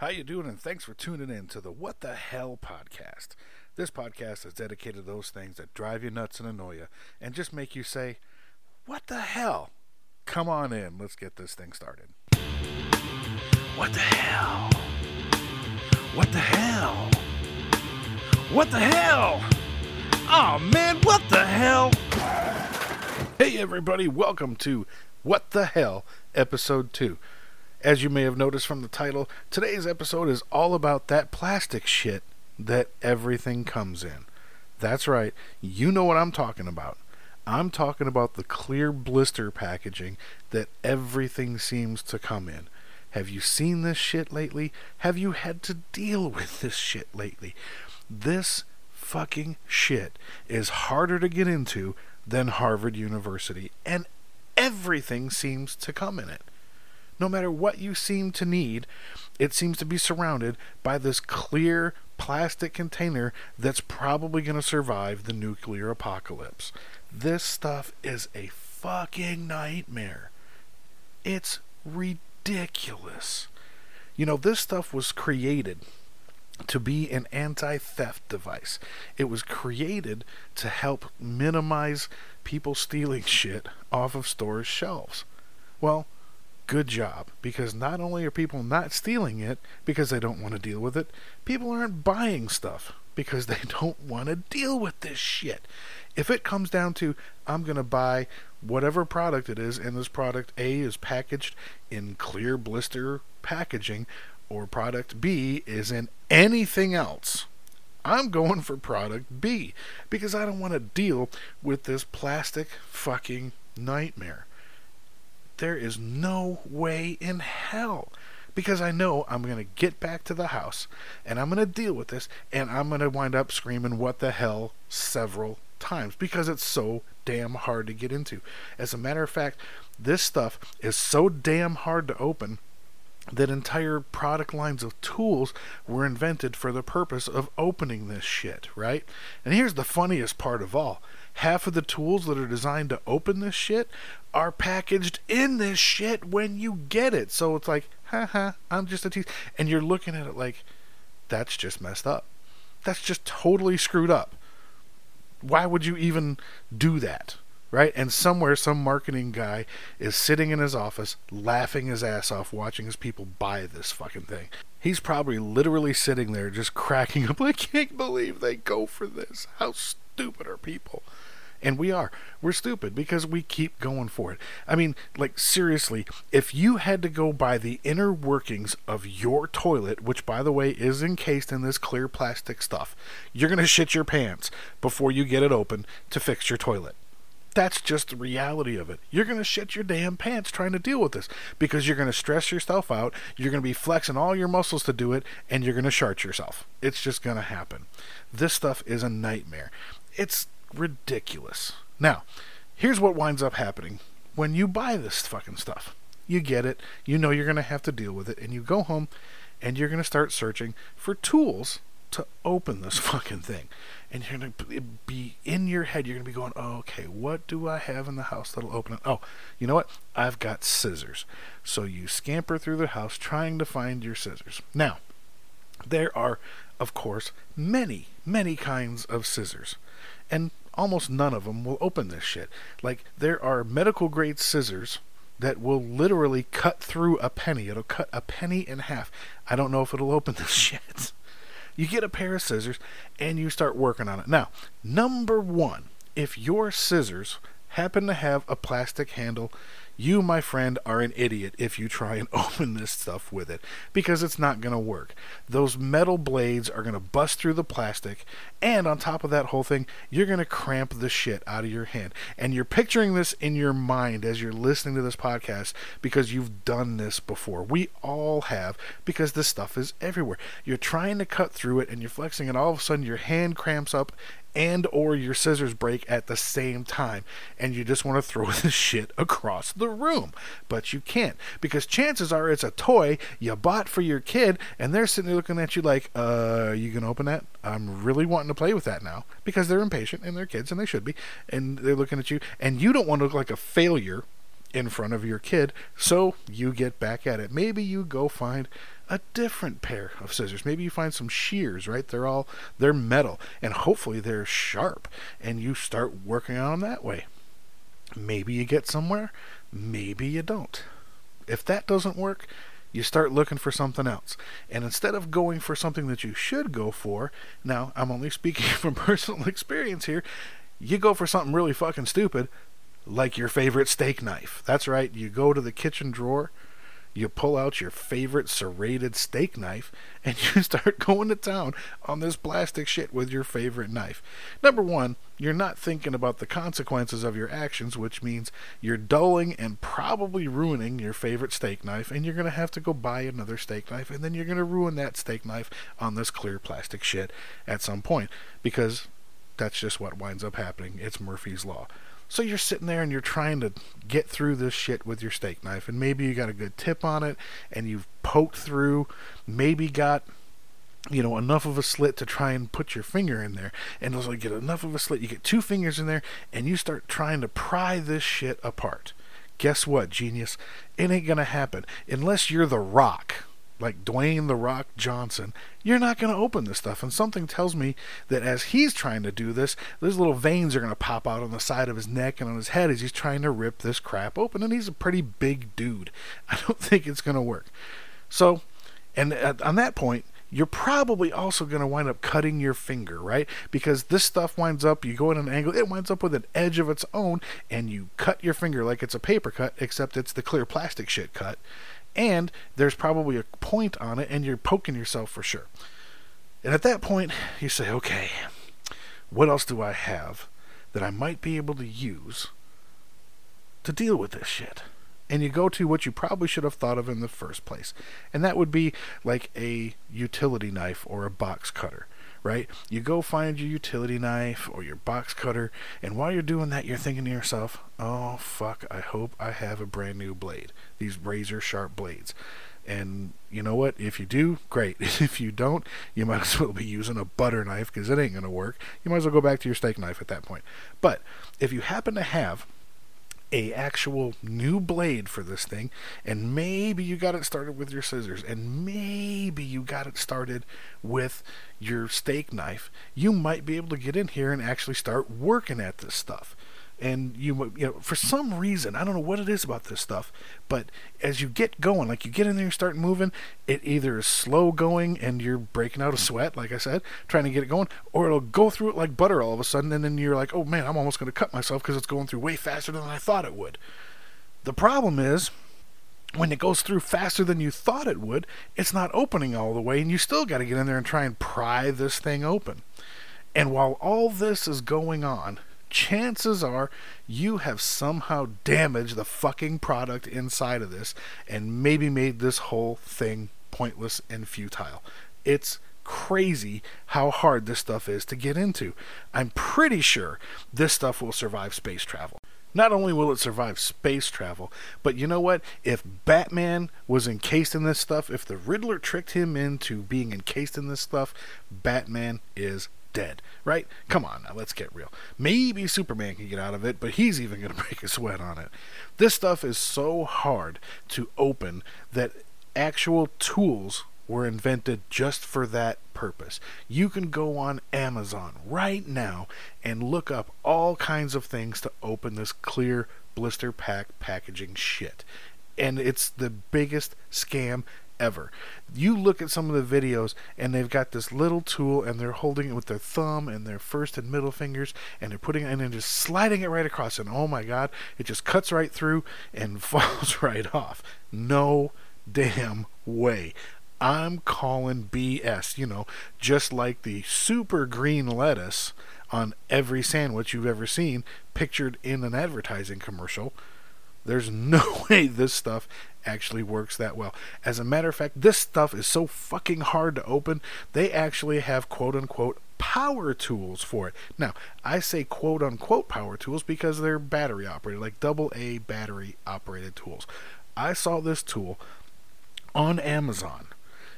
How you doing? And thanks for tuning in to the What the Hell podcast. This podcast is dedicated to those things that drive you nuts and annoy you, and just make you say, "What the hell?" Come on in. Let's get this thing started. What the hell? What the hell? What the hell? Oh man, what the hell? Hey everybody, welcome to What the Hell, episode 2. As you may have noticed from the title, today's episode is all about that plastic shit that everything comes in. That's right, you know what I'm talking about. I'm talking about the clear blister packaging that everything seems to come in. Have you seen this shit lately? Have you had to deal with this shit lately? This fucking shit is harder to get into than Harvard University, and everything seems to come in it. No matter what you seem to need, it seems to be surrounded by this clear plastic container that's probably going to survive the nuclear apocalypse. This stuff is a fucking nightmare. It's ridiculous. You know, this stuff was created to be an anti theft device. It was created to help minimize people stealing shit off of stores' shelves. Well, good job because not only are people not stealing it because they don't want to deal with it, people aren't buying stuff because they don't want to deal with this shit. If it comes down to I'm going to buy whatever product it is and this product A is packaged in clear blister packaging or product B is in anything else, I'm going for product B because I don't want to deal with this plastic fucking nightmare. There is no way in hell because I know I'm going to get back to the house and I'm going to deal with this and I'm going to wind up screaming, What the hell? several times because it's so damn hard to get into. As a matter of fact, this stuff is so damn hard to open that entire product lines of tools were invented for the purpose of opening this shit, right? And here's the funniest part of all half of the tools that are designed to open this shit are packaged in this shit when you get it. So it's like, haha, I'm just a tease. And you're looking at it like, that's just messed up. That's just totally screwed up. Why would you even do that? Right? And somewhere, some marketing guy is sitting in his office, laughing his ass off, watching his people buy this fucking thing. He's probably literally sitting there just cracking up. I can't believe they go for this. How stupid are people? And we are. We're stupid because we keep going for it. I mean, like, seriously, if you had to go by the inner workings of your toilet, which, by the way, is encased in this clear plastic stuff, you're going to shit your pants before you get it open to fix your toilet that's just the reality of it. You're going to shit your damn pants trying to deal with this because you're going to stress yourself out. You're going to be flexing all your muscles to do it, and you're going to shart yourself. It's just going to happen. This stuff is a nightmare. It's ridiculous. Now, here's what winds up happening when you buy this fucking stuff. You get it, you know you're going to have to deal with it, and you go home and you're going to start searching for tools to open this fucking thing and you're going to be your head, you're going to be going, okay, what do I have in the house that'll open it? Oh, you know what? I've got scissors. So you scamper through the house trying to find your scissors. Now, there are, of course, many, many kinds of scissors. And almost none of them will open this shit. Like, there are medical grade scissors that will literally cut through a penny. It'll cut a penny in half. I don't know if it'll open this shit. You get a pair of scissors and you start working on it. Now, number one, if your scissors happen to have a plastic handle you, my friend, are an idiot if you try and open this stuff with it because it's not going to work. Those metal blades are going to bust through the plastic, and on top of that whole thing, you're going to cramp the shit out of your hand. And you're picturing this in your mind as you're listening to this podcast because you've done this before. We all have because this stuff is everywhere. You're trying to cut through it and you're flexing, and all of a sudden your hand cramps up and or your scissors break at the same time and you just want to throw the shit across the room. But you can't because chances are it's a toy you bought for your kid and they're sitting there looking at you like uh you can open that? I'm really wanting to play with that now because they're impatient and they're kids and they should be and they're looking at you and you don't want to look like a failure in front of your kid so you get back at it. Maybe you go find a different pair of scissors. Maybe you find some shears, right? They're all they're metal and hopefully they're sharp and you start working on them that way. Maybe you get somewhere, maybe you don't. If that doesn't work, you start looking for something else. And instead of going for something that you should go for, now I'm only speaking from personal experience here, you go for something really fucking stupid like your favorite steak knife. That's right, you go to the kitchen drawer you pull out your favorite serrated steak knife and you start going to town on this plastic shit with your favorite knife. Number one, you're not thinking about the consequences of your actions, which means you're dulling and probably ruining your favorite steak knife, and you're going to have to go buy another steak knife, and then you're going to ruin that steak knife on this clear plastic shit at some point because that's just what winds up happening. It's Murphy's Law. So you're sitting there and you're trying to get through this shit with your steak knife, and maybe you got a good tip on it, and you've poked through, maybe got you know enough of a slit to try and put your finger in there. And you get enough of a slit you get two fingers in there and you start trying to pry this shit apart. Guess what genius? It ain't gonna happen unless you're the rock like Dwayne the Rock Johnson, you're not going to open this stuff. And something tells me that as he's trying to do this, those little veins are going to pop out on the side of his neck and on his head as he's trying to rip this crap open. And he's a pretty big dude. I don't think it's going to work. So, and at, on that point, you're probably also going to wind up cutting your finger, right? Because this stuff winds up, you go at an angle, it winds up with an edge of its own, and you cut your finger like it's a paper cut, except it's the clear plastic shit cut and there's probably a point on it, and you're poking yourself for sure. And at that point, you say, okay, what else do I have that I might be able to use to deal with this shit? And you go to what you probably should have thought of in the first place. And that would be like a utility knife or a box cutter right? You go find your utility knife or your box cutter, and while you're doing that, you're thinking to yourself, oh, fuck, I hope I have a brand new blade. These razor sharp blades. And you know what? If you do, great. if you don't, you might as well be using a butter knife because it ain't going to work. You might as well go back to your steak knife at that point. But if you happen to have a actual new blade for this thing and maybe you got it started with your scissors and maybe you got it started with your steak knife you might be able to get in here and actually start working at this stuff and you you know for some reason I don't know what it is about this stuff, but as you get going, like you get in there and start moving, it either is slow going and you're breaking out a sweat, like I said, trying to get it going, or it'll go through it like butter all of a sudden, and then you're like, oh man, I'm almost going to cut myself because it's going through way faster than I thought it would. The problem is when it goes through faster than you thought it would, it's not opening all the way, and you still got to get in there and try and pry this thing open. And while all this is going on, chances are you have somehow damaged the fucking product inside of this and maybe made this whole thing pointless and futile. It's crazy how hard this stuff is to get into. I'm pretty sure this stuff will survive space travel. Not only will it survive space travel, but you know what? If Batman was encased in this stuff, if the Riddler tricked him into being encased in this stuff, Batman is dead, right? Come on now, let's get real. Maybe Superman can get out of it, but he's even going to break a sweat on it. This stuff is so hard to open that actual tools were invented just for that purpose. You can go on Amazon right now and look up all kinds of things to open this clear blister pack packaging shit. And it's the biggest scam ever. You look at some of the videos and they've got this little tool and they're holding it with their thumb and their first and middle fingers and they're putting it and just sliding it right across and oh my god, it just cuts right through and falls right off. No damn way. I'm calling BS, you know, just like the super green lettuce on every sandwich you've ever seen pictured in an advertising commercial. There's no way this stuff actually works that well. As a matter of fact, this stuff is so fucking hard to open, they actually have quote unquote power tools for it. Now, I say quote unquote power tools because they're battery operated, like double A battery operated tools. I saw this tool on Amazon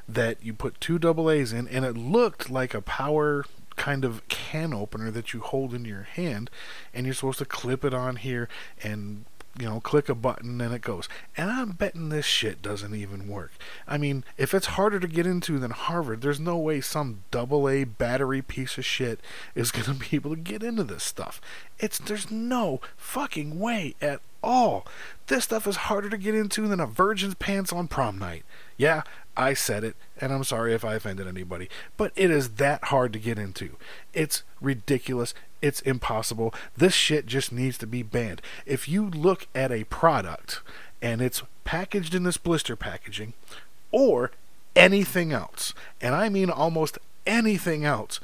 that you put two double A's in, and it looked like a power kind of can opener that you hold in your hand, and you're supposed to clip it on here and you know, click a button and it goes. And I'm betting this shit doesn't even work. I mean, if it's harder to get into than Harvard, there's no way some double A battery piece of shit is going to be able to get into this stuff. It's there's no fucking way at all. This stuff is harder to get into than a virgin's pants on prom night. Yeah, I said it, and I'm sorry if I offended anybody, but it is that hard to get into. It's ridiculous. It's impossible. This shit just needs to be banned. If you look at a product and it's packaged in this blister packaging or anything else, and I mean almost anything else,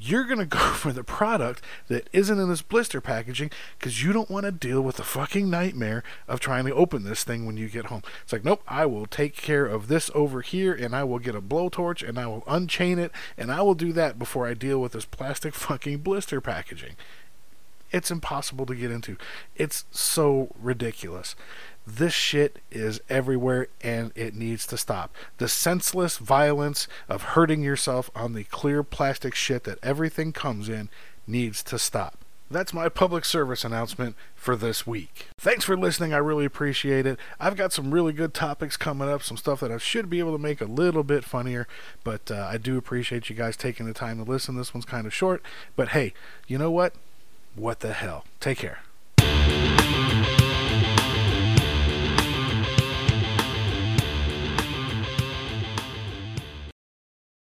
you're going to go for the product that isn't in this blister packaging because you don't want to deal with the fucking nightmare of trying to open this thing when you get home. It's like, nope, I will take care of this over here and I will get a blowtorch and I will unchain it and I will do that before I deal with this plastic fucking blister packaging. It's impossible to get into. It's so ridiculous. This shit is everywhere and it needs to stop. The senseless violence of hurting yourself on the clear plastic shit that everything comes in needs to stop. That's my public service announcement for this week. Thanks for listening. I really appreciate it. I've got some really good topics coming up, some stuff that I should be able to make a little bit funnier, but uh, I do appreciate you guys taking the time to listen. This one's kind of short, but hey, you know what? What the hell? Take care.